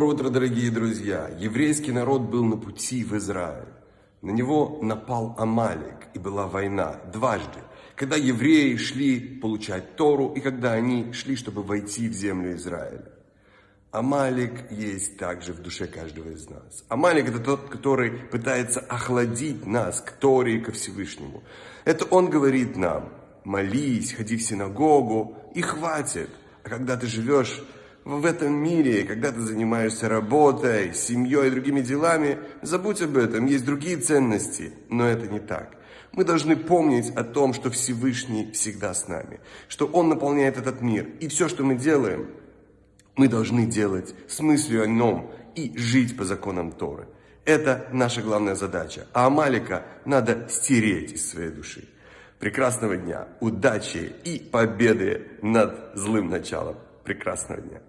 Доброе утро, дорогие друзья! Еврейский народ был на пути в Израиль. На него напал Амалик, и была война дважды. Когда евреи шли получать Тору, и когда они шли, чтобы войти в землю Израиля. Амалик есть также в душе каждого из нас. Амалик это тот, который пытается охладить нас к Торе и ко Всевышнему. Это он говорит нам, молись, ходи в синагогу, и хватит. А когда ты живешь в этом мире, когда ты занимаешься работой, семьей и другими делами, забудь об этом, есть другие ценности, но это не так. Мы должны помнить о том, что Всевышний всегда с нами, что Он наполняет этот мир. И все, что мы делаем, мы должны делать с мыслью о нем и жить по законам Торы. Это наша главная задача. А Амалика надо стереть из своей души. Прекрасного дня, удачи и победы над злым началом. Прекрасного дня!